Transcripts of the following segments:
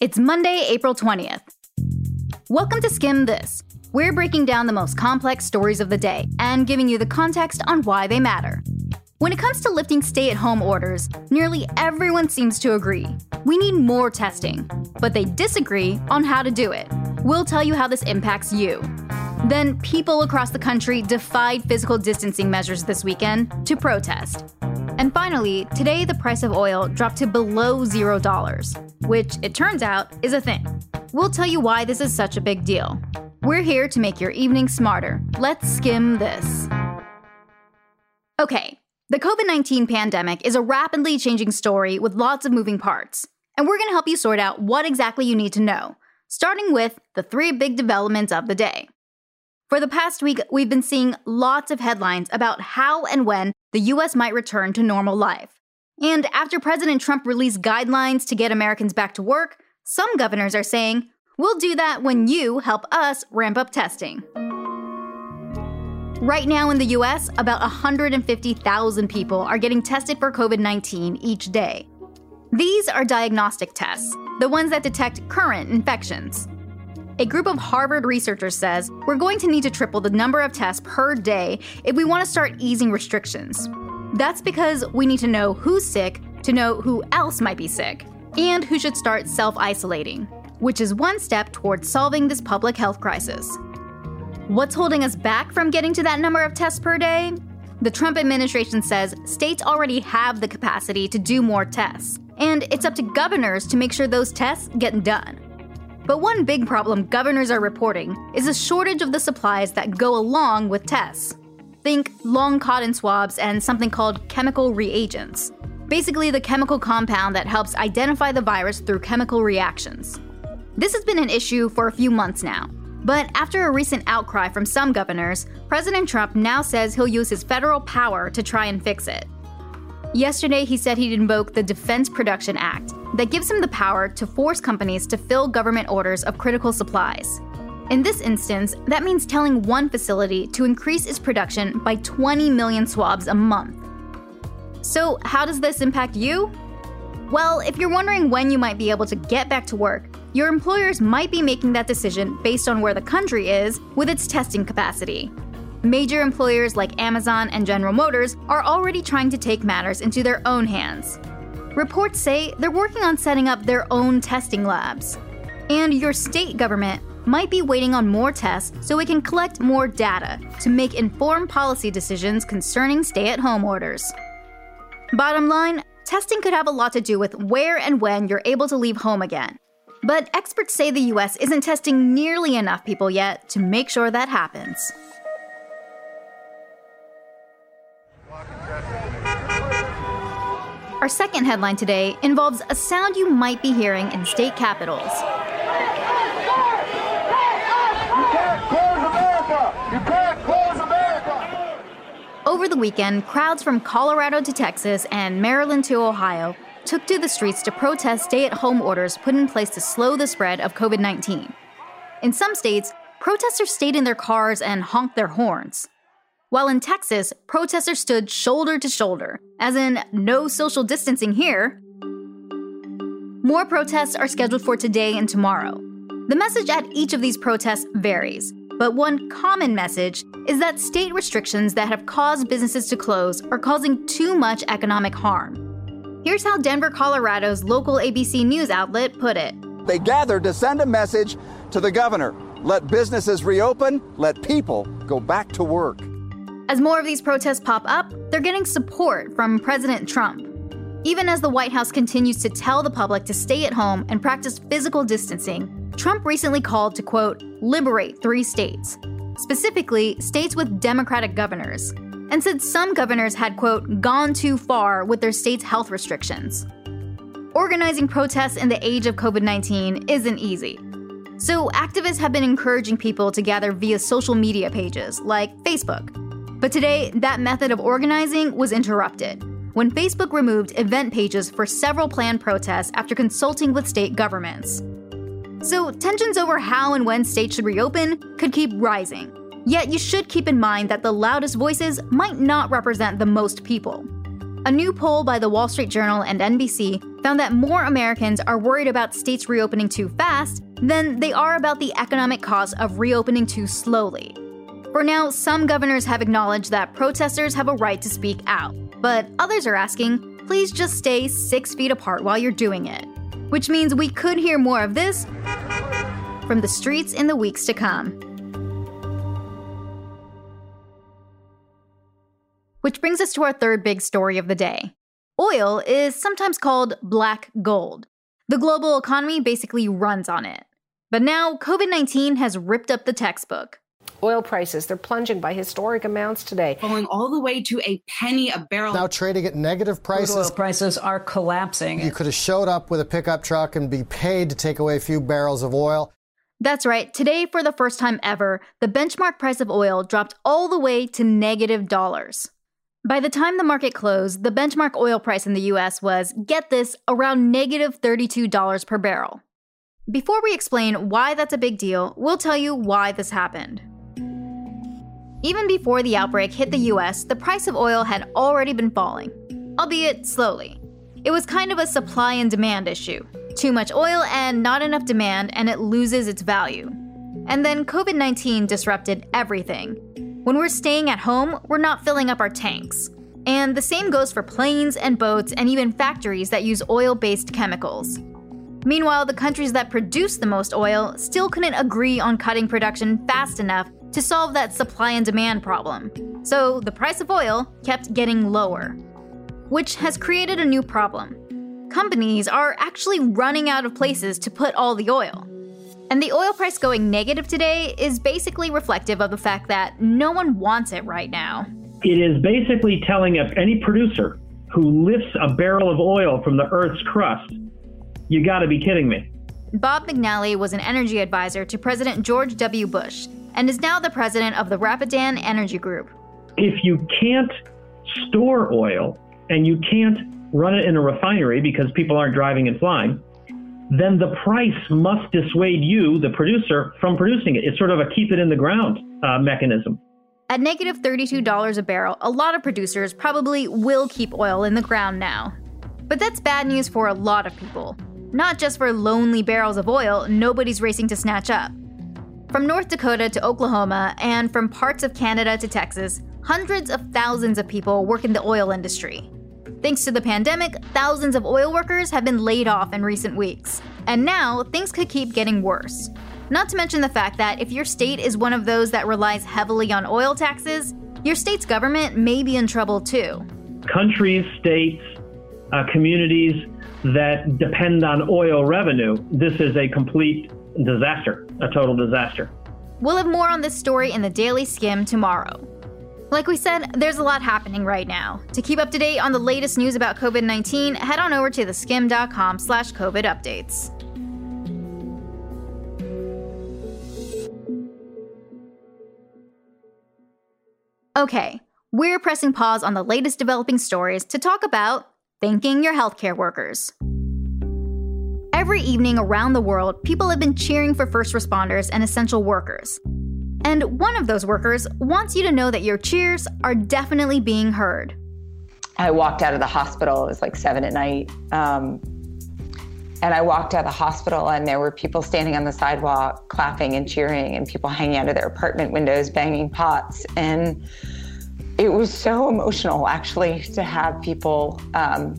It's Monday, April 20th. Welcome to Skim This. We're breaking down the most complex stories of the day and giving you the context on why they matter. When it comes to lifting stay at home orders, nearly everyone seems to agree. We need more testing, but they disagree on how to do it. We'll tell you how this impacts you. Then, people across the country defied physical distancing measures this weekend to protest. And finally, today the price of oil dropped to below $0, which it turns out is a thing. We'll tell you why this is such a big deal. We're here to make your evening smarter. Let's skim this. Okay, the COVID 19 pandemic is a rapidly changing story with lots of moving parts. And we're going to help you sort out what exactly you need to know, starting with the three big developments of the day. For the past week, we've been seeing lots of headlines about how and when the US might return to normal life. And after President Trump released guidelines to get Americans back to work, some governors are saying, we'll do that when you help us ramp up testing. Right now in the US, about 150,000 people are getting tested for COVID 19 each day. These are diagnostic tests, the ones that detect current infections. A group of Harvard researchers says we're going to need to triple the number of tests per day if we want to start easing restrictions. That's because we need to know who's sick to know who else might be sick, and who should start self isolating, which is one step towards solving this public health crisis. What's holding us back from getting to that number of tests per day? The Trump administration says states already have the capacity to do more tests, and it's up to governors to make sure those tests get done. But one big problem governors are reporting is a shortage of the supplies that go along with tests. Think long cotton swabs and something called chemical reagents. Basically, the chemical compound that helps identify the virus through chemical reactions. This has been an issue for a few months now. But after a recent outcry from some governors, President Trump now says he'll use his federal power to try and fix it. Yesterday, he said he'd invoke the Defense Production Act that gives him the power to force companies to fill government orders of critical supplies. In this instance, that means telling one facility to increase its production by 20 million swabs a month. So, how does this impact you? Well, if you're wondering when you might be able to get back to work, your employers might be making that decision based on where the country is with its testing capacity. Major employers like Amazon and General Motors are already trying to take matters into their own hands. Reports say they're working on setting up their own testing labs. And your state government might be waiting on more tests so it can collect more data to make informed policy decisions concerning stay at home orders. Bottom line, testing could have a lot to do with where and when you're able to leave home again. But experts say the US isn't testing nearly enough people yet to make sure that happens. Our second headline today involves a sound you might be hearing in state capitals. Over the weekend, crowds from Colorado to Texas and Maryland to Ohio took to the streets to protest stay at home orders put in place to slow the spread of COVID 19. In some states, protesters stayed in their cars and honked their horns. While in Texas, protesters stood shoulder to shoulder, as in, no social distancing here. More protests are scheduled for today and tomorrow. The message at each of these protests varies, but one common message is that state restrictions that have caused businesses to close are causing too much economic harm. Here's how Denver, Colorado's local ABC News outlet put it They gathered to send a message to the governor let businesses reopen, let people go back to work. As more of these protests pop up, they're getting support from President Trump. Even as the White House continues to tell the public to stay at home and practice physical distancing, Trump recently called to, quote, liberate three states, specifically states with Democratic governors, and said some governors had, quote, gone too far with their state's health restrictions. Organizing protests in the age of COVID 19 isn't easy. So, activists have been encouraging people to gather via social media pages like Facebook. But today, that method of organizing was interrupted when Facebook removed event pages for several planned protests after consulting with state governments. So, tensions over how and when states should reopen could keep rising. Yet, you should keep in mind that the loudest voices might not represent the most people. A new poll by the Wall Street Journal and NBC found that more Americans are worried about states reopening too fast than they are about the economic cost of reopening too slowly. For now, some governors have acknowledged that protesters have a right to speak out, but others are asking, please just stay six feet apart while you're doing it. Which means we could hear more of this from the streets in the weeks to come. Which brings us to our third big story of the day Oil is sometimes called black gold. The global economy basically runs on it. But now, COVID 19 has ripped up the textbook. Oil prices, they're plunging by historic amounts today. Falling all the way to a penny a barrel. Now trading at negative prices. Oil prices are collapsing. You could have showed up with a pickup truck and be paid to take away a few barrels of oil. That's right. Today, for the first time ever, the benchmark price of oil dropped all the way to negative dollars. By the time the market closed, the benchmark oil price in the US was, get this, around negative $32 per barrel. Before we explain why that's a big deal, we'll tell you why this happened. Even before the outbreak hit the US, the price of oil had already been falling, albeit slowly. It was kind of a supply and demand issue. Too much oil and not enough demand, and it loses its value. And then COVID 19 disrupted everything, when we're staying at home, we're not filling up our tanks. And the same goes for planes and boats and even factories that use oil based chemicals. Meanwhile, the countries that produce the most oil still couldn't agree on cutting production fast enough to solve that supply and demand problem. So the price of oil kept getting lower, which has created a new problem. Companies are actually running out of places to put all the oil. And the oil price going negative today is basically reflective of the fact that no one wants it right now. It is basically telling any producer who lifts a barrel of oil from the Earth's crust, you gotta be kidding me. Bob McNally was an energy advisor to President George W. Bush and is now the president of the Rapidan Energy Group. If you can't store oil and you can't run it in a refinery because people aren't driving and flying, then the price must dissuade you, the producer, from producing it. It's sort of a keep it in the ground uh, mechanism. At negative $32 a barrel, a lot of producers probably will keep oil in the ground now. But that's bad news for a lot of people. Not just for lonely barrels of oil nobody's racing to snatch up. From North Dakota to Oklahoma, and from parts of Canada to Texas, hundreds of thousands of people work in the oil industry. Thanks to the pandemic, thousands of oil workers have been laid off in recent weeks. And now, things could keep getting worse. Not to mention the fact that if your state is one of those that relies heavily on oil taxes, your state's government may be in trouble too. Countries, states, uh, communities that depend on oil revenue, this is a complete disaster, a total disaster. We'll have more on this story in the Daily Skim tomorrow. Like we said, there's a lot happening right now. To keep up to date on the latest news about COVID-19, head on over to theskim.com slash COVID updates. Okay, we're pressing pause on the latest developing stories to talk about thanking your healthcare workers. Every evening around the world, people have been cheering for first responders and essential workers. And one of those workers wants you to know that your cheers are definitely being heard. I walked out of the hospital, it was like seven at night. Um, and I walked out of the hospital, and there were people standing on the sidewalk clapping and cheering, and people hanging out of their apartment windows banging pots. And it was so emotional, actually, to have people um,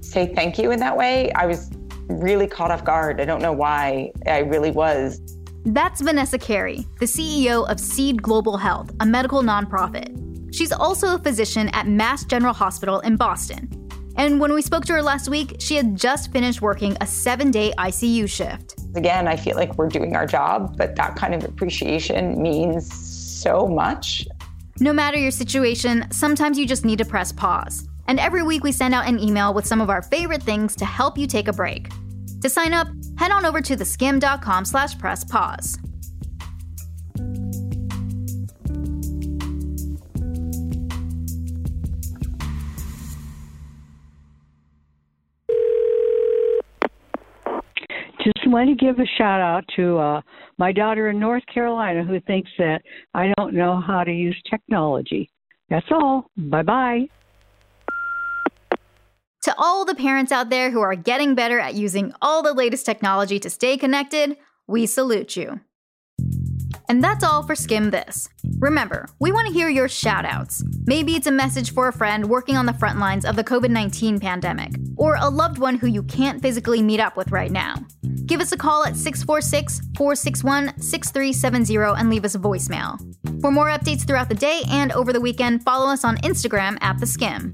say thank you in that way. I was really caught off guard. I don't know why. I really was. That's Vanessa Kerry, the CEO of Seed Global Health, a medical nonprofit. She's also a physician at Mass General Hospital in Boston. And when we spoke to her last week, she had just finished working a seven day ICU shift. Again, I feel like we're doing our job, but that kind of appreciation means so much. No matter your situation, sometimes you just need to press pause. And every week we send out an email with some of our favorite things to help you take a break. To sign up, head on over to theskim.com slash press pause. Just want to give a shout out to uh, my daughter in North Carolina who thinks that I don't know how to use technology. That's all. Bye bye. To all the parents out there who are getting better at using all the latest technology to stay connected, we salute you. And that's all for Skim This. Remember, we want to hear your shoutouts. Maybe it's a message for a friend working on the front lines of the COVID 19 pandemic, or a loved one who you can't physically meet up with right now. Give us a call at 646 461 6370 and leave us a voicemail. For more updates throughout the day and over the weekend, follow us on Instagram at The Skim.